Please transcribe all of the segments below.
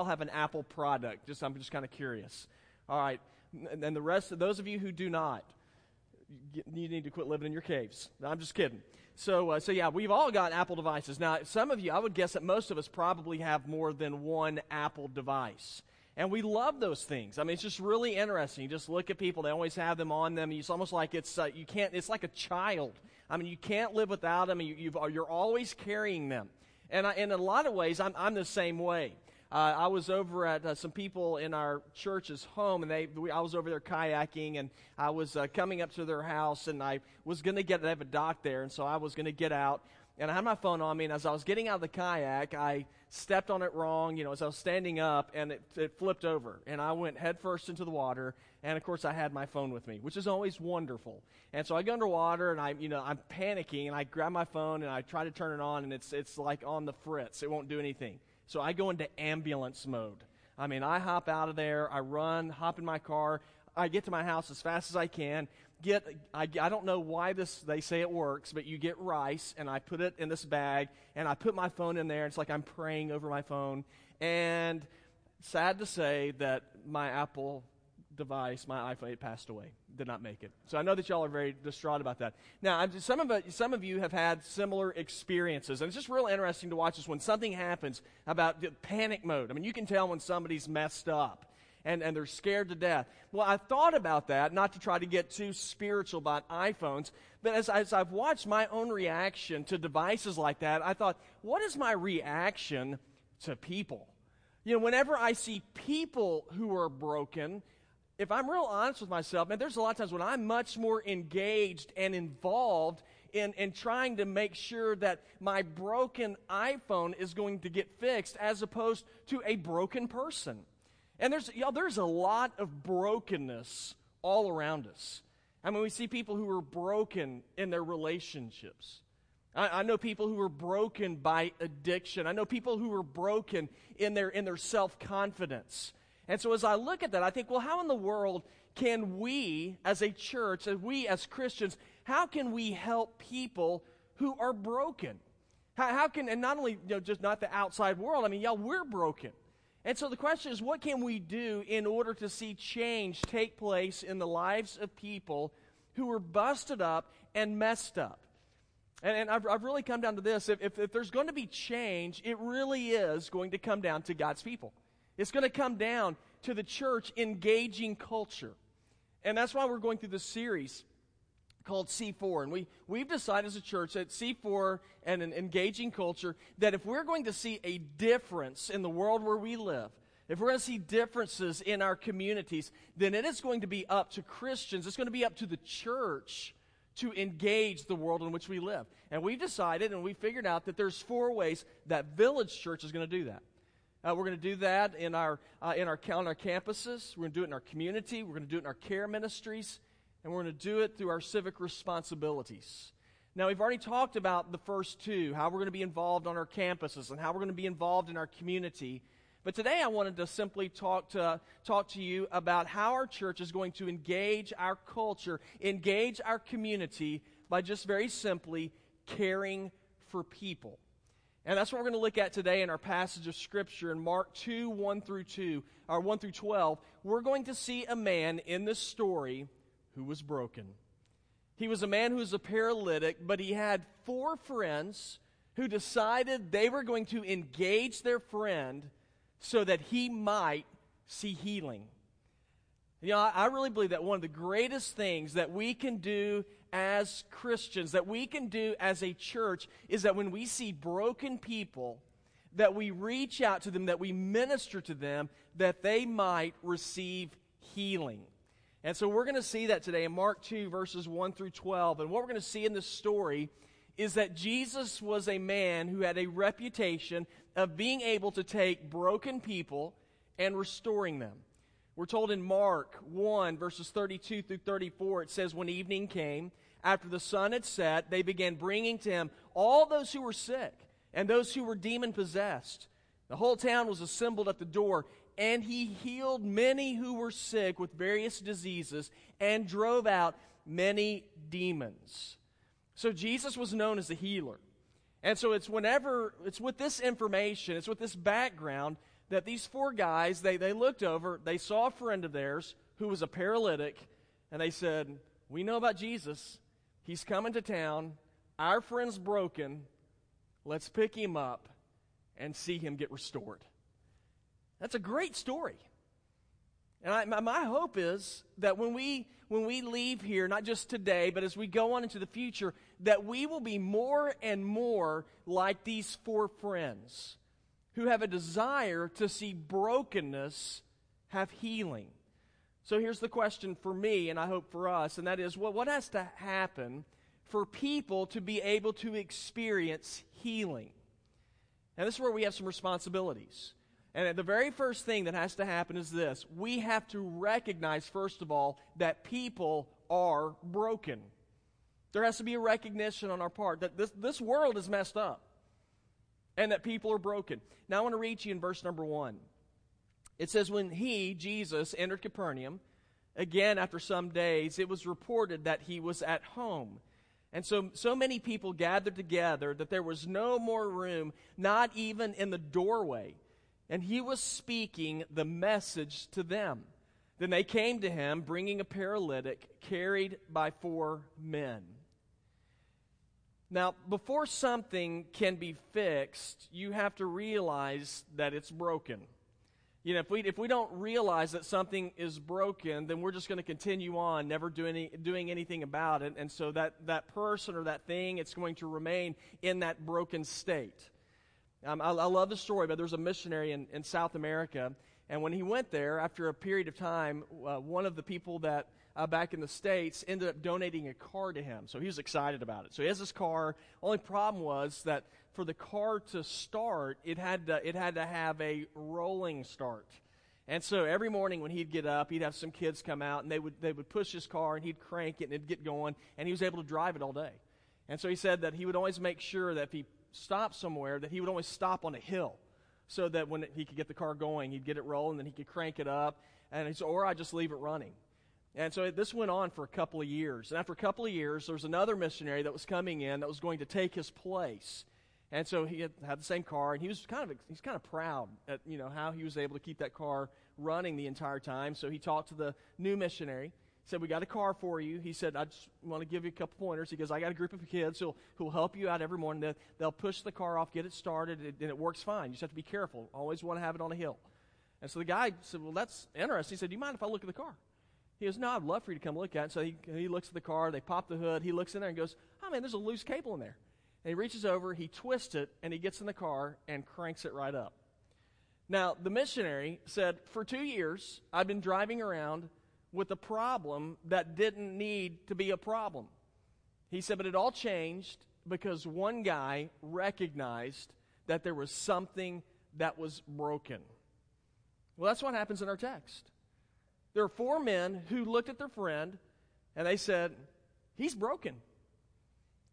y'all have an Apple product? Just I'm just kind of curious. All right, and then the rest of those of you who do not, you need to quit living in your caves. I'm just kidding. So, uh, so yeah, we've all got Apple devices. Now, some of you, I would guess that most of us probably have more than one Apple device. And we love those things. I mean, it's just really interesting. You just look at people; they always have them on them. It's almost like it's uh, you can't. It's like a child. I mean, you can't live without them. You, you're always carrying them. And I, in a lot of ways, I'm, I'm the same way. Uh, I was over at uh, some people in our church's home, and they we, I was over there kayaking, and I was uh, coming up to their house, and I was going to get. They have a dock there, and so I was going to get out, and I had my phone on me, and as I was getting out of the kayak, I stepped on it wrong. You know, as I was standing up, and it, it flipped over, and I went headfirst into the water, and of course I had my phone with me, which is always wonderful. And so I go underwater, and I, you know, I'm panicking, and I grab my phone, and I try to turn it on, and it's it's like on the fritz. It won't do anything. So I go into ambulance mode. I mean, I hop out of there, I run, hop in my car, I get to my house as fast as I can. Get, I, I don't know why this, they say it works, but you get rice and I put it in this bag and I put my phone in there. It's like I'm praying over my phone. And sad to say that my Apple device, my iPhone, it passed away. Did not make it. So I know that y'all are very distraught about that. Now, just, some of some of you have had similar experiences, and it's just real interesting to watch this when something happens about the panic mode. I mean, you can tell when somebody's messed up. And, and they're scared to death. Well, I thought about that, not to try to get too spiritual about iPhones, but as, as I've watched my own reaction to devices like that, I thought, what is my reaction to people? You know, whenever I see people who are broken, if I'm real honest with myself, man, there's a lot of times when I'm much more engaged and involved in, in trying to make sure that my broken iPhone is going to get fixed as opposed to a broken person. And there's, y'all, there's a lot of brokenness all around us. I mean, we see people who are broken in their relationships. I, I know people who are broken by addiction. I know people who are broken in their, in their self confidence. And so as I look at that, I think, well, how in the world can we as a church, as we as Christians, how can we help people who are broken? How, how can, and not only, you know, just not the outside world, I mean, y'all, we're broken. And so the question is, what can we do in order to see change take place in the lives of people who are busted up and messed up? And, and I've, I've, really come down to this. If, if, if there's going to be change, it really is going to come down to God's people. It's going to come down to the church engaging culture. And that's why we're going through this series called C4. And we, we've decided as a church that C4 and an engaging culture, that if we're going to see a difference in the world where we live, if we're going to see differences in our communities, then it is going to be up to Christians, it's going to be up to the church to engage the world in which we live. And we've decided and we figured out that there's four ways that Village Church is going to do that. Uh, we're going to do that in our, uh, in our, on our campuses. We're going to do it in our community. We're going to do it in our care ministries. And we're going to do it through our civic responsibilities. Now, we've already talked about the first two, how we're going to be involved on our campuses and how we're going to be involved in our community. But today I wanted to simply talk to, talk to you about how our church is going to engage our culture, engage our community by just very simply caring for people. And that's what we're going to look at today in our passage of Scripture in Mark 2 1 through 2, or 1 through 12. We're going to see a man in this story who was broken. He was a man who was a paralytic, but he had four friends who decided they were going to engage their friend so that he might see healing. You know, I really believe that one of the greatest things that we can do as Christians, that we can do as a church, is that when we see broken people, that we reach out to them, that we minister to them, that they might receive healing. And so we're going to see that today in Mark 2, verses 1 through 12. And what we're going to see in this story is that Jesus was a man who had a reputation of being able to take broken people and restoring them. We're told in Mark 1, verses 32 through 34, it says, When evening came, after the sun had set, they began bringing to him all those who were sick and those who were demon possessed. The whole town was assembled at the door, and he healed many who were sick with various diseases and drove out many demons. So Jesus was known as a healer. And so it's whenever, it's with this information, it's with this background that these four guys, they, they looked over, they saw a friend of theirs who was a paralytic, and they said, We know about Jesus. He's coming to town. Our friend's broken. Let's pick him up and see him get restored. That's a great story. And I, my, my hope is that when we, when we leave here, not just today, but as we go on into the future, that we will be more and more like these four friends who have a desire to see brokenness have healing. So here's the question for me, and I hope for us, and that is well, what has to happen for people to be able to experience healing? And this is where we have some responsibilities. And the very first thing that has to happen is this we have to recognize, first of all, that people are broken. There has to be a recognition on our part that this, this world is messed up and that people are broken. Now, I want to read you in verse number one. It says, When he, Jesus, entered Capernaum, again after some days, it was reported that he was at home. And so, so many people gathered together that there was no more room, not even in the doorway and he was speaking the message to them. Then they came to him, bringing a paralytic carried by four men. Now, before something can be fixed, you have to realize that it's broken. You know, if we, if we don't realize that something is broken, then we're just going to continue on, never do any, doing anything about it. And so that, that person or that thing, it's going to remain in that broken state. Um, I, I, love the story, but there was a missionary in, in South America, and when he went there, after a period of time, uh, one of the people that uh, back in the States ended up donating a car to him. So he was excited about it. So he has this car. Only problem was that for the car to start, it had to, it had to have a rolling start. And so every morning when he'd get up, he'd have some kids come out and they would, they would push his car and he'd crank it and it'd get going and he was able to drive it all day. And so he said that he would always make sure that if he stopped somewhere, that he would always stop on a hill so that when he could get the car going, he'd get it rolling, and then he could crank it up, and he said, or I just leave it running. And so this went on for a couple of years. And after a couple of years, there was another missionary that was coming in that was going to take his place. And so he had, had the same car, and he was kind of he's kind of proud at you know how he was able to keep that car running the entire time. So he talked to the new missionary, He said, We got a car for you. He said, I just want to give you a couple pointers. He goes, I got a group of kids who'll, who'll help you out every morning. They'll, they'll push the car off, get it started, and it works fine. You just have to be careful. Always want to have it on a hill. And so the guy said, Well, that's interesting. He said, Do you mind if I look at the car? He goes, No, I'd love for you to come look at it. So he, he looks at the car. They pop the hood. He looks in there and goes, Oh, man, there's a loose cable in there. And he reaches over, he twists it, and he gets in the car and cranks it right up. Now, the missionary said, For two years, I've been driving around with a problem that didn't need to be a problem. He said, but it all changed because one guy recognized that there was something that was broken. Well, that's what happens in our text. There are four men who looked at their friend and they said, He's broken.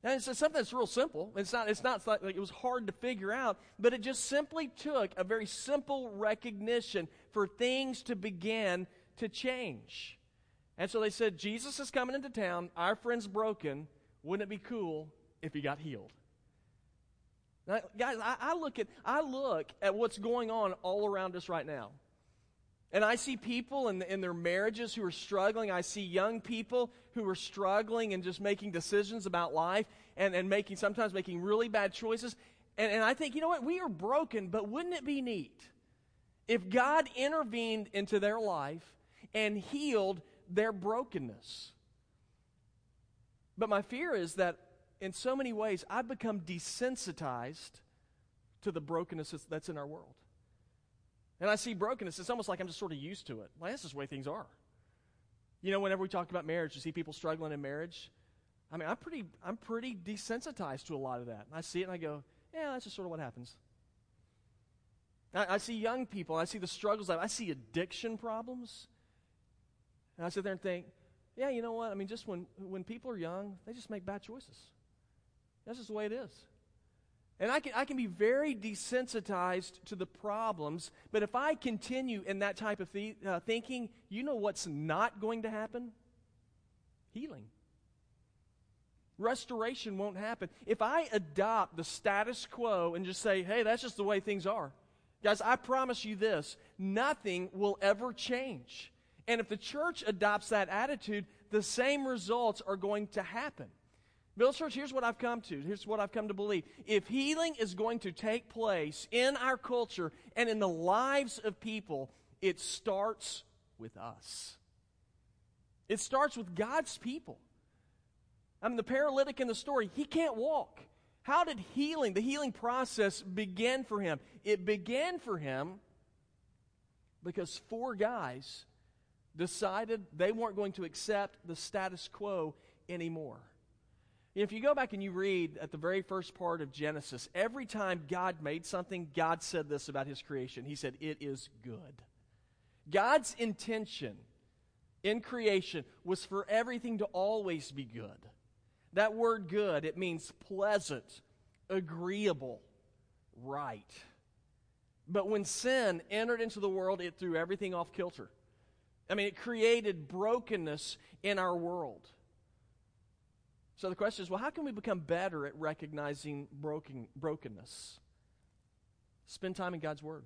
And it's something that's real simple. It's not, it's not like it was hard to figure out, but it just simply took a very simple recognition for things to begin to change. And so they said, Jesus is coming into town. Our friend's broken. Wouldn't it be cool if he got healed? Now, guys, I, I, look at, I look at what's going on all around us right now. And I see people in, in their marriages who are struggling. I see young people who are struggling and just making decisions about life and, and making, sometimes making really bad choices. And, and I think, you know what? We are broken, but wouldn't it be neat if God intervened into their life and healed their brokenness. But my fear is that in so many ways, I've become desensitized to the brokenness that's in our world. And I see brokenness, it's almost like I'm just sort of used to it. Like, that's just the way things are. You know, whenever we talk about marriage, you see people struggling in marriage. I mean, I'm pretty, I'm pretty desensitized to a lot of that. I see it and I go, yeah, that's just sort of what happens. I, I see young people, I see the struggles, I see addiction problems. And I sit there and think, yeah, you know what? I mean, just when, when people are young, they just make bad choices. That's just the way it is. And I can, I can be very desensitized to the problems, but if I continue in that type of th- uh, thinking, you know what's not going to happen? Healing. Restoration won't happen. If I adopt the status quo and just say, hey, that's just the way things are, Guys, I promise you this nothing will ever change. And if the church adopts that attitude, the same results are going to happen. Village Church, here's what I've come to. Here's what I've come to believe. If healing is going to take place in our culture and in the lives of people, it starts with us. It starts with God's people. I mean, the paralytic in the story, he can't walk. How did healing, the healing process, begin for him? It began for him because four guys decided they weren't going to accept the status quo anymore. If you go back and you read at the very first part of Genesis, every time God made something, God said this about his creation. He said, It is good. God's intention in creation was for everything to always be good. That word good, it means pleasant, agreeable, right. But when sin entered into the world, it threw everything off kilter. I mean, it created brokenness in our world. So the question is well, how can we become better at recognizing broken, brokenness? Spend time in God's Word.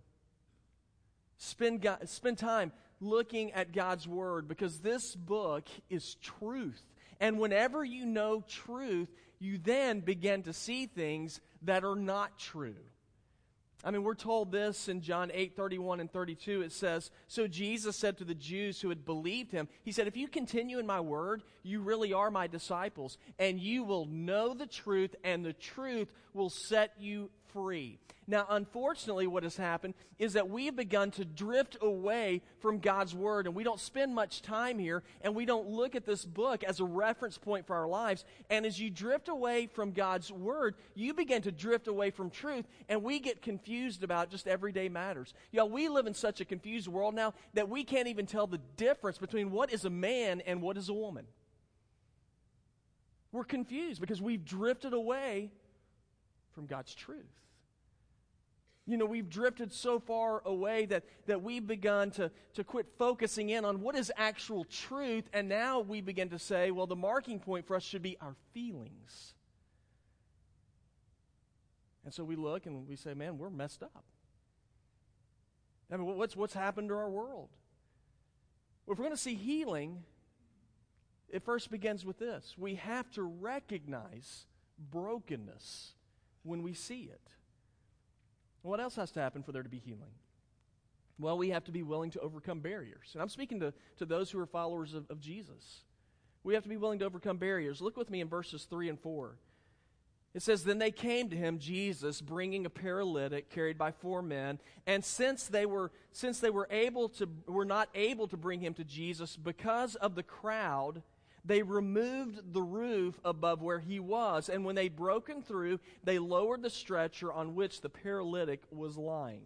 Spend, God, spend time looking at God's Word because this book is truth. And whenever you know truth, you then begin to see things that are not true. I mean, we're told this in John 8 31 and 32. It says, So Jesus said to the Jews who had believed him, He said, If you continue in my word, you really are my disciples, and you will know the truth, and the truth will set you free. Now, unfortunately, what has happened is that we've begun to drift away from God's Word, and we don't spend much time here, and we don't look at this book as a reference point for our lives. And as you drift away from God's Word, you begin to drift away from truth, and we get confused about just everyday matters. Y'all, we live in such a confused world now that we can't even tell the difference between what is a man and what is a woman. We're confused because we've drifted away from God's truth. You know, we've drifted so far away that, that we've begun to, to quit focusing in on what is actual truth, and now we begin to say, well, the marking point for us should be our feelings. And so we look and we say, man, we're messed up. I mean, what's, what's happened to our world? Well, if we're going to see healing, it first begins with this we have to recognize brokenness when we see it. What else has to happen for there to be healing? Well, we have to be willing to overcome barriers. And I'm speaking to, to those who are followers of, of Jesus. We have to be willing to overcome barriers. Look with me in verses 3 and 4. It says, Then they came to him, Jesus, bringing a paralytic carried by four men. And since they were, since they were, able to, were not able to bring him to Jesus because of the crowd, they removed the roof above where he was, and when they'd broken through, they lowered the stretcher on which the paralytic was lying.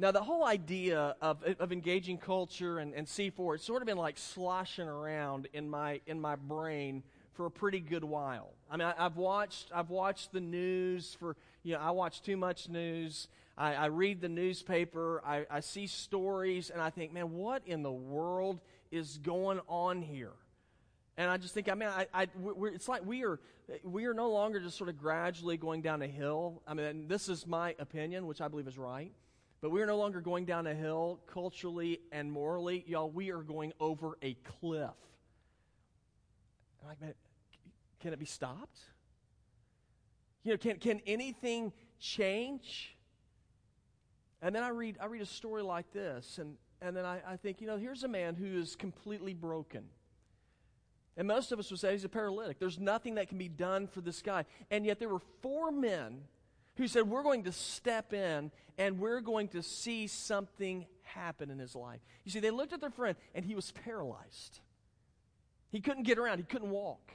Now, the whole idea of, of engaging culture and, and C4, it's sort of been like sloshing around in my, in my brain for a pretty good while. I mean, I, have watched, I've watched the news for, you know, I watch too much news. I, I read the newspaper. I, I see stories, and I think, man, what in the world is going on here? And I just think, I mean, I, I, it's like we are, we are no longer just sort of gradually going down a hill. I mean, this is my opinion, which I believe is right. But we are no longer going down a hill culturally and morally. Y'all, we are going over a cliff. like, man, can it be stopped? You know, can, can anything change? And then I read, I read a story like this, and and then I, I think, you know, here's a man who is completely broken. And most of us would say he's a paralytic. There's nothing that can be done for this guy. And yet there were four men who said, We're going to step in and we're going to see something happen in his life. You see, they looked at their friend and he was paralyzed. He couldn't get around, he couldn't walk.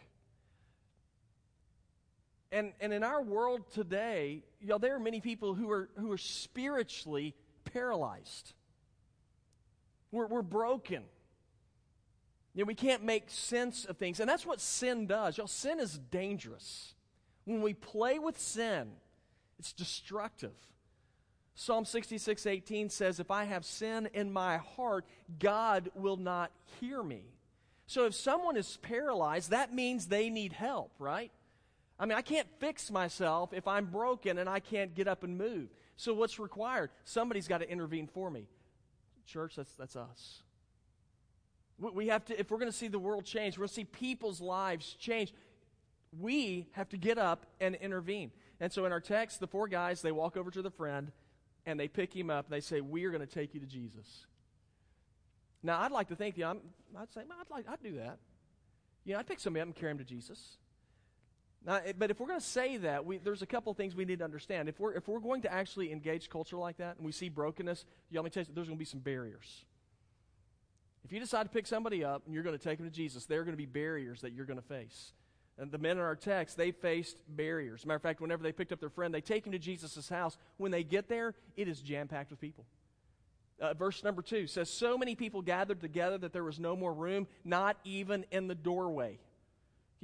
And, and in our world today, you know, there are many people who are, who are spiritually paralyzed. We're, we're broken. You know, we can't make sense of things. And that's what sin does. Y'all, sin is dangerous. When we play with sin, it's destructive. Psalm 66 18 says, If I have sin in my heart, God will not hear me. So if someone is paralyzed, that means they need help, right? I mean, I can't fix myself if I'm broken and I can't get up and move. So what's required? Somebody's got to intervene for me. Church, that's, that's us. We have to, if we're going to see the world change, we're going to see people's lives change, we have to get up and intervene. And so in our text, the four guys, they walk over to the friend and they pick him up and they say, We are going to take you to Jesus. Now, I'd like to think, you know, I'd say, I'd, like, I'd do that. You know, I'd pick somebody up and carry him to Jesus. Now, but if we're going to say that, we, there's a couple things we need to understand. If we're, if we're going to actually engage culture like that and we see brokenness, you let me tell you, there's going to be some barriers. If you decide to pick somebody up and you're going to take them to Jesus, there are going to be barriers that you're going to face. And the men in our text, they faced barriers. Matter of fact, whenever they picked up their friend, they take him to Jesus' house. When they get there, it is jam packed with people. Uh, verse number two says, So many people gathered together that there was no more room, not even in the doorway.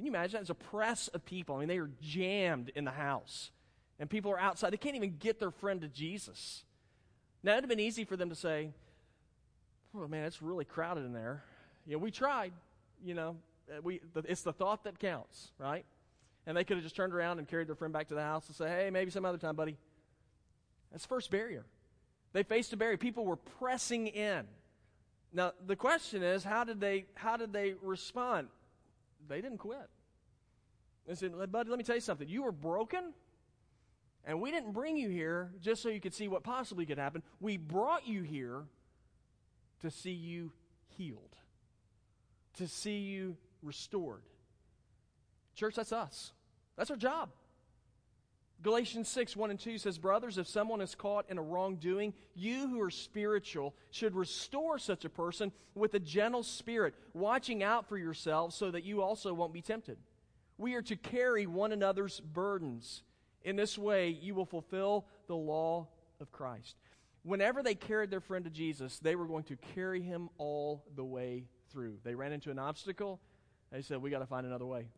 Can you imagine? It's a press of people. I mean, they are jammed in the house. And people are outside. They can't even get their friend to Jesus. Now, it would have been easy for them to say, Oh, man, it's really crowded in there. Know, we tried. You know, uh, we, it's the thought that counts, right? And they could have just turned around and carried their friend back to the house and say, hey, maybe some other time, buddy. That's first barrier. They faced a barrier. People were pressing in. Now, the question is, how did they, how did they respond? They didn't quit. They said, buddy, let me tell you something. You were broken, and we didn't bring you here just so you could see what possibly could happen. We brought you here to see you healed, to see you restored. Church, that's us. That's our job. Galatians 6, 1 and 2 says, Brothers, if someone is caught in a wrongdoing, you who are spiritual should restore such a person with a gentle spirit, watching out for yourselves so that you also won't be tempted. We are to carry one another's burdens. In this way, you will fulfill the law of Christ. Whenever they carried their friend to Jesus, they were going to carry him all the way through. They ran into an obstacle, they said, We got to find another way.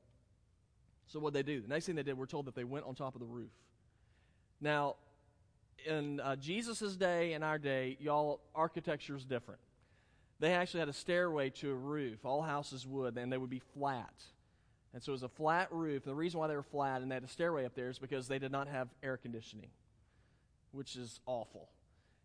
So what they do? The next thing they did, we're told that they went on top of the roof. Now, in uh, Jesus' day and our day, y'all, architecture is different. They actually had a stairway to a roof. All houses would, and they would be flat. And so it was a flat roof. The reason why they were flat and they had a stairway up there is because they did not have air conditioning, which is awful.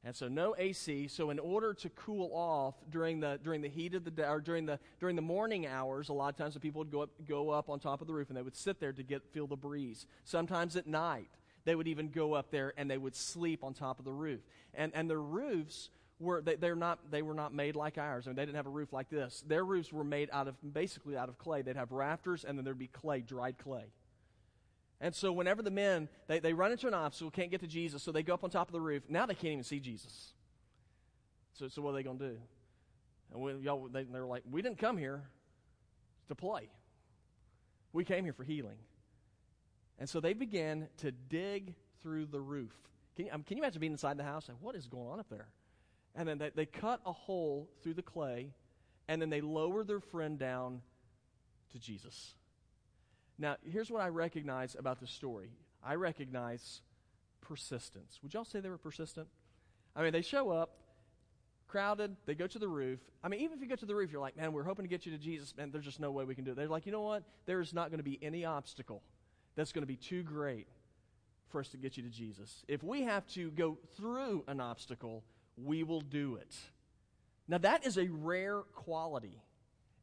And so no AC. So in order to cool off during the during the heat of the day or during the during the morning hours, a lot of times the people would go up go up on top of the roof and they would sit there to get feel the breeze. Sometimes at night they would even go up there and they would sleep on top of the roof. And and the roofs were they, they're not they were not made like ours. I mean they didn't have a roof like this. Their roofs were made out of basically out of clay. They'd have rafters and then there'd be clay, dried clay. And so whenever the men, they, they run into an obstacle, can't get to Jesus, so they go up on top of the roof. Now they can't even see Jesus. So, so what are they going to do? And we, y'all, they, they're like, we didn't come here to play. We came here for healing. And so they began to dig through the roof. Can you, um, can you imagine being inside the house? Like, what is going on up there? And then they, they cut a hole through the clay, and then they lower their friend down to Jesus. Now, here's what I recognize about the story I recognize persistence. Would y'all say they were persistent? I mean, they show up, crowded, they go to the roof. I mean, even if you go to the roof, you're like, man, we're hoping to get you to Jesus, man, there's just no way we can do it. They're like, you know what? There is not going to be any obstacle that's going to be too great for us to get you to Jesus. If we have to go through an obstacle, we will do it. Now, that is a rare quality.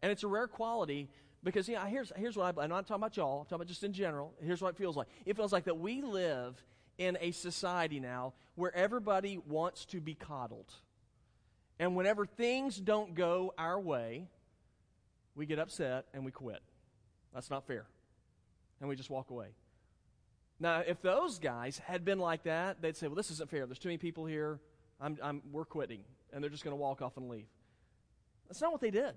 And it's a rare quality because know, here's, here's what I, I'm not talking about y'all, I'm talking about just in general. Here's what it feels like. It feels like that we live in a society now where everybody wants to be coddled. And whenever things don't go our way, we get upset and we quit. That's not fair. And we just walk away. Now, if those guys had been like that, they'd say, well, this isn't fair. There's too many people here. I'm, I'm, we're quitting. And they're just going to walk off and leave. That's not what they did.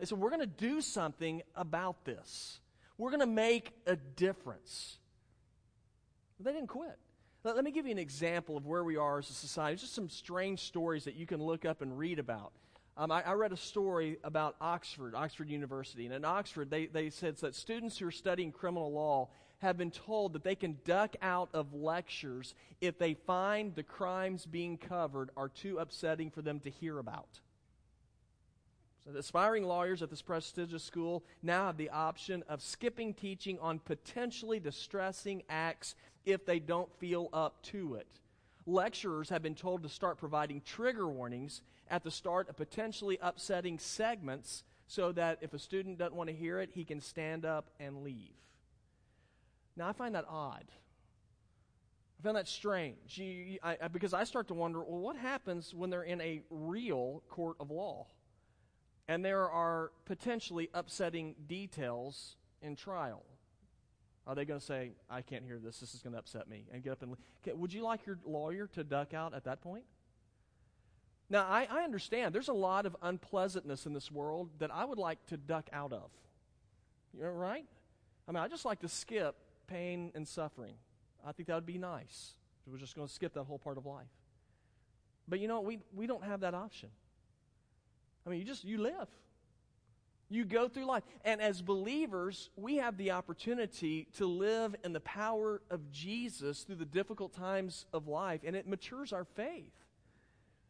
They said, We're going to do something about this. We're going to make a difference. But they didn't quit. Let, let me give you an example of where we are as a society. Just some strange stories that you can look up and read about. Um, I, I, read a story about Oxford, Oxford University. And in Oxford, they, they said that students who are studying criminal law have been told that they can duck out of lectures if they find the crimes being covered are too upsetting for them to hear about. Aspiring lawyers at this prestigious school now have the option of skipping teaching on potentially distressing acts if they don't feel up to it. lecturers have been told to start providing trigger warnings at the start of potentially upsetting segments so that if a student doesn't want to hear it, he can stand up and leave. Now, I find that odd. I found that strange you, I, I, because I start to wonder well, what happens when they're in a real court of law and there are potentially upsetting details in trial? Are they going to say, I can't hear this, this is going to upset me, and get up and leave? Would you like your lawyer to duck out at that point? Now, I, I understand there's a lot of unpleasantness in this world that I would like to duck out of. You know, right? I mean, I just like to skip pain and suffering. I think that would be nice. We're just going to skip that whole part of life. But you know, we, we don't have that option. Mean, you just, you live. You go through life. And as believers, we have the opportunity to live in the power of Jesus through the difficult times of life, and it matures our faith.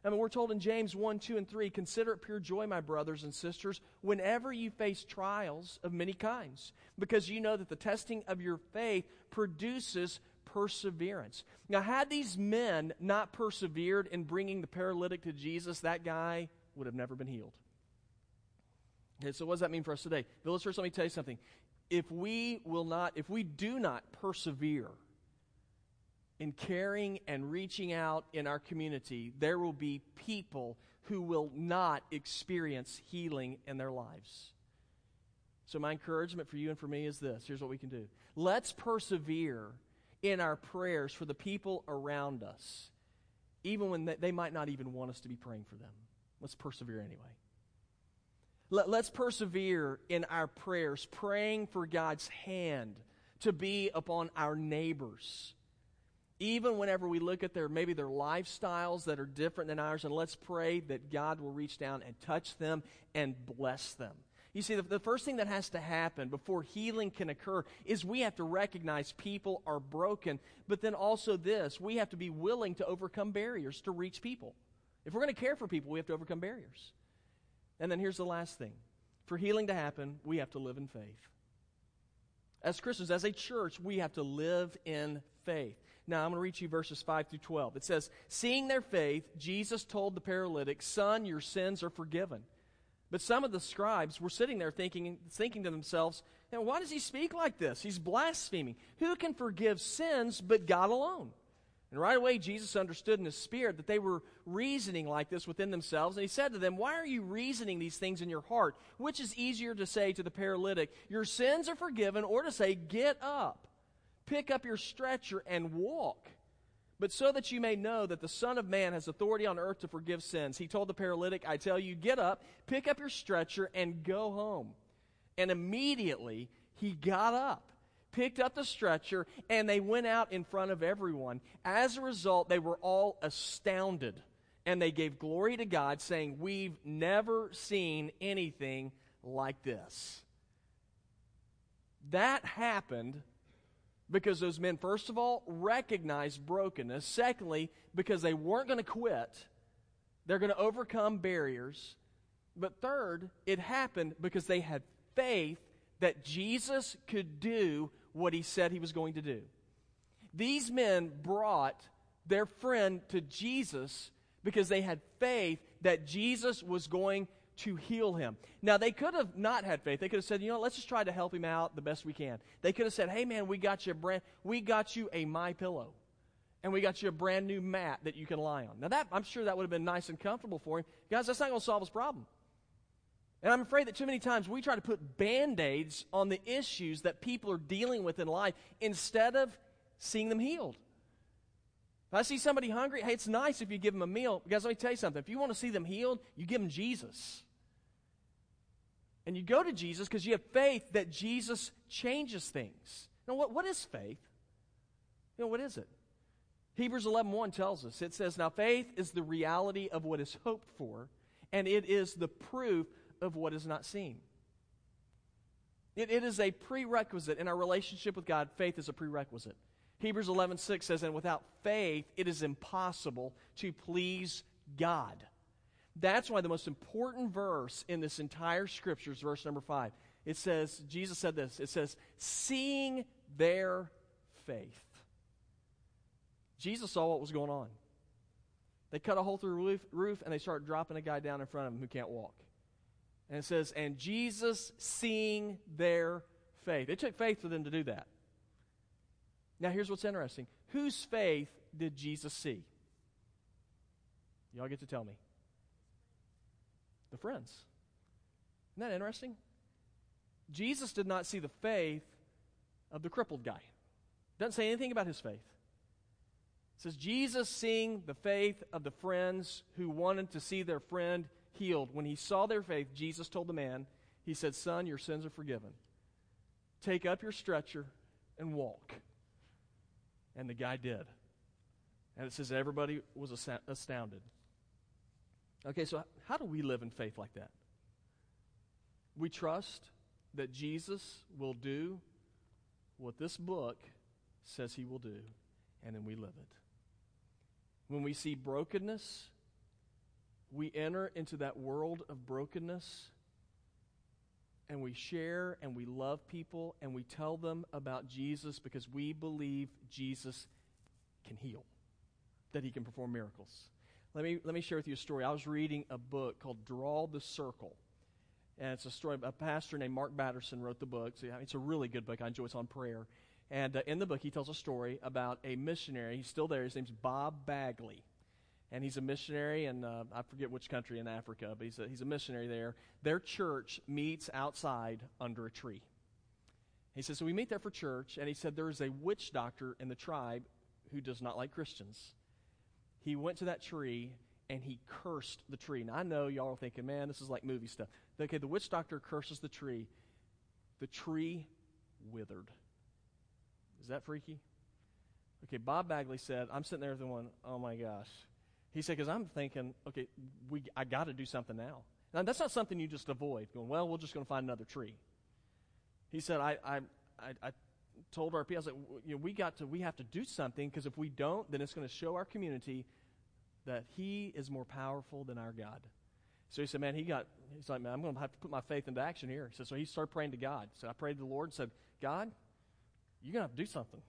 I mean, we're told in James 1, 2, and 3 Consider it pure joy, my brothers and sisters, whenever you face trials of many kinds, because you know that the testing of your faith produces perseverance. Now, had these men not persevered in bringing the paralytic to Jesus, that guy would have never been healed. Okay, so what does that mean for us today? Village Church, let me tell you something. If we will not, if we do not persevere in caring and reaching out in our community, there will be people who will not experience healing in their lives. So, my encouragement for you and for me is this here's what we can do. Let's persevere in our prayers for the people around us, even when they might not even want us to be praying for them. Let's persevere anyway. Let, us persevere in our prayers, praying for God's hand to be upon our neighbors. Even whenever we look at their maybe their lifestyles that are different than ours, and let's pray that God will reach down and touch them and bless them. You see, the, the, first thing that has to happen before healing can occur is we have to recognize people are broken, but then also this we have to be willing to overcome barriers to reach people. If we're going to care for people, we have to overcome barriers. And then here's the last thing for healing to happen, we have to live in faith. As Christians, as a church, we have to live in faith. Now, I'm going to read you verses 5 through 12. It says, Seeing their faith, Jesus told the paralytic, Son, your sins are forgiven. But some of the scribes were sitting there thinking, thinking to themselves, now, Why does he speak like this? He's blaspheming. Who can forgive sins but God alone? And right away, Jesus understood in his spirit that they were reasoning like this within themselves. And he said to them, Why are you reasoning these things in your heart? Which is easier to say to the paralytic, Your sins are forgiven, or to say, Get up, pick up your stretcher, and walk? But so that you may know that the Son of Man has authority on earth to forgive sins, he told the paralytic, I tell you, get up, pick up your stretcher, and go home. And immediately he got up picked up the stretcher, and they went out in front of everyone. As a result, they were all astounded, and they gave glory to God, saying, We've never seen anything like this. That happened because those men, first of all, recognized brokenness. Secondly, because they weren't going to quit, they're going to overcome barriers. But third, it happened because they had faith that Jesus could do what he said he was going to do. These men brought their friend to Jesus because they had faith that Jesus was going to heal him. Now, they could have not had faith. They could have said, you know, let's just try to help him out the best we can. They could have said, hey, man, we got you a brand, we got you a My Pillow, and we got you a brand new mat that you can lie on. Now, that I'm sure that would have been nice and comfortable for him. Guys, that's not going to solve his problem. And I'm afraid that too many times we try to put band aids on the issues that people are dealing with in life instead of seeing them healed. If I see somebody hungry, hey, it's nice if you give them a meal. Guys, let me tell you something. If you want to see them healed, you give them Jesus. And you go to Jesus because you have faith that Jesus changes things. Now, what, what is faith? You know, what is it? Hebrews 11.1 tells us, it says, Now faith is the reality of what is hoped for, and it is the proof of what is not seen. It, it is a prerequisite in our relationship with God. Faith is a prerequisite. Hebrews 11, 6 says, And without faith, it is impossible to please God. That's why the most important verse in this entire scripture is verse number 5. It says, Jesus said this, it says, seeing their faith. Jesus saw what was going on. They cut a hole through the roof, roof and they start dropping a guy down in front of him who can't walk. And it says, and Jesus seeing their faith. It took faith for them to do that. Now, here's what's interesting whose faith did Jesus see? Y'all get to tell me. The friends. Isn't that interesting? Jesus did not see the faith of the crippled guy. Doesn't say anything about his faith. It says Jesus seeing the faith of the friends who wanted to see their friend healed. When he saw their faith, Jesus told the man, He said, Son, your sins are forgiven. Take up your stretcher and walk. And the guy did. And it says everybody was astounded. Okay, so how do we live in faith like that? We trust that Jesus will do what this book says he will do, and then we live it. When we see brokenness, we enter into that world of brokenness and we share and we love people and we tell them about Jesus because we believe Jesus can heal, that he can perform miracles. Let me, let me share with you a story. I was reading a book called Draw the Circle. And it's a story, a pastor named Mark Batterson wrote the book. So, it's a really good book. I enjoy it. It's on prayer. And uh, in the book, he tells a story about a missionary. He's still there. His name's Bob Bagley. And he's a missionary and uh, I forget which country in Africa, but he's a, he's a missionary there. Their church meets outside under a tree. He says, So we meet there for church, and he said, There is a witch doctor in the tribe who does not like Christians. He went to that tree and he cursed the tree. Now, I know y'all are thinking, man, this is like movie stuff. Okay, the witch doctor curses the tree. The tree withered. Is that freaky? Okay, Bob Bagley said, I'm sitting there going, oh my gosh. He said, because I'm thinking, okay, we, I got to do something now. Now, that's not something you just avoid, going, well, we're just going to find another tree. He said, I, I, I, I told our I said, you know, we, got to, we have to do something because if we don't, then it's going to show our community that he is more powerful than our God. So he said, man, he got, he's like, man, I'm going to have to put my faith into action here. He said, so he started praying to God. So I prayed to the Lord and said, God, you're going to have to do something.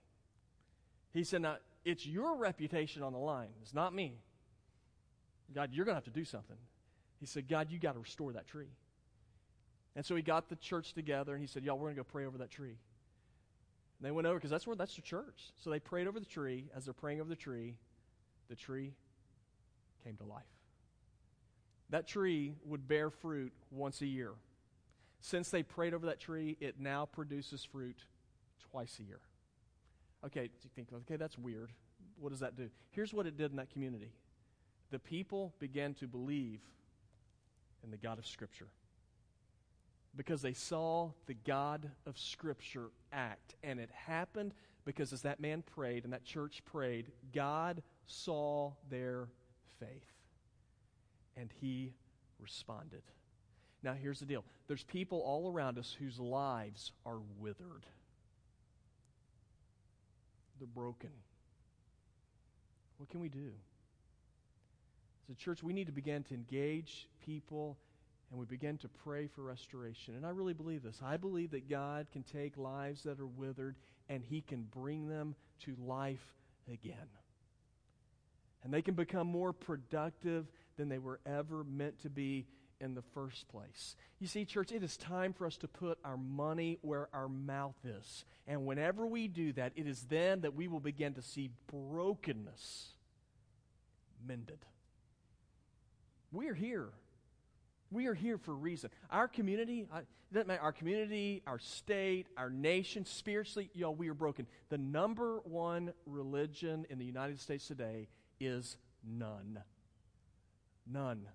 He said, now, it's your reputation on the line. It's not me. God, you're going to have to do something. He said, God, you got to restore that tree. And so he got the church together and he said, y'all, we're going to go pray over that tree. And they went over because that's where that's the church. So they prayed over the tree. As they're praying over the tree, the tree came to life. That tree would bear fruit once a year. Since they prayed over that tree, it now produces fruit twice a year. Okay, you think, okay, that's weird. What does that do? Here's what it did in that community the people began to believe in the God of Scripture because they saw the God of Scripture act. And it happened because as that man prayed and that church prayed, God saw their faith. And he responded. Now, here's the deal there's people all around us whose lives are withered, they're broken. What can we do? As a church, we need to begin to engage people and we begin to pray for restoration. And I really believe this. I believe that God can take lives that are withered and He can bring them to life again and they can become more productive than they were ever meant to be in the first place. You see, church, it is time for us to put our money where our mouth is. And whenever we do that, it is then that we will begin to see brokenness mended. We are here. We are here for a reason. Our community, uh, it doesn't matter, our community, our state, our nation, spiritually, y'all, we are broken. The number one religion in the United States today is none. None.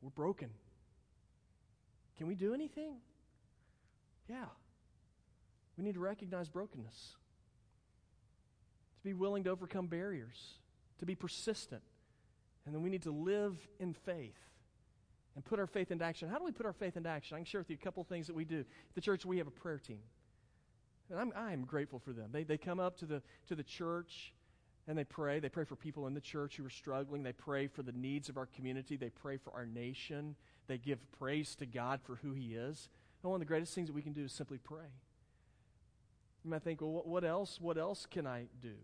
We're broken. Can we do anything? Yeah. We need to recognize brokenness, to be willing to overcome barriers, to be persistent. And then we need to live in faith and put our faith into action. How do we put our faith into action? I can share with you a couple things that we do. At the church, we have a prayer team. And I'm, I am grateful for them. They, they come up to the, to the church and they pray. They pray for people in the church who are struggling. They pray for the needs of our community. They pray for our nation. They give praise to God for who He is. And one of the greatest things that we can do is simply pray. You might think, well, what else? What else can I do?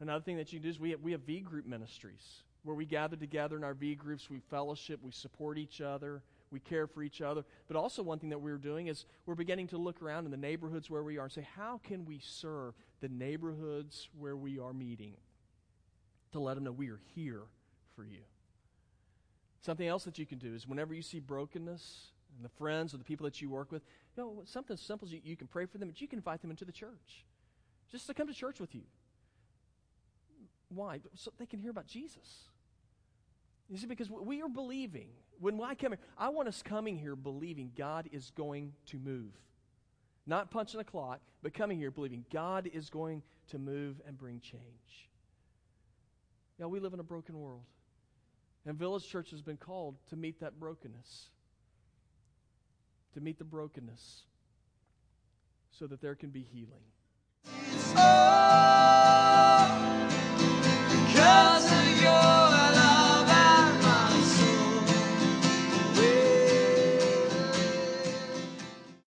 Another thing that you do is we have, we have V group ministries where we gather together in our V groups, we fellowship, we support each other, we care for each other. But also, one thing that we're doing is we're beginning to look around in the neighborhoods where we are and say, how can we serve the neighborhoods where we are meeting to let them know we are here for you? Something else that you can do is whenever you see brokenness and the friends or the people that you work with, you know, something as simple as you, you can pray for them, but you can invite them into the church just to come to church with you. Why? So they can hear about Jesus. You see, because we are believing. When I come here, I want us coming here believing God is going to move. Not punching a clock, but coming here believing God is going to move and bring change. Now, we live in a broken world. And Village Church has been called to meet that brokenness, to meet the brokenness so that there can be healing. Oh!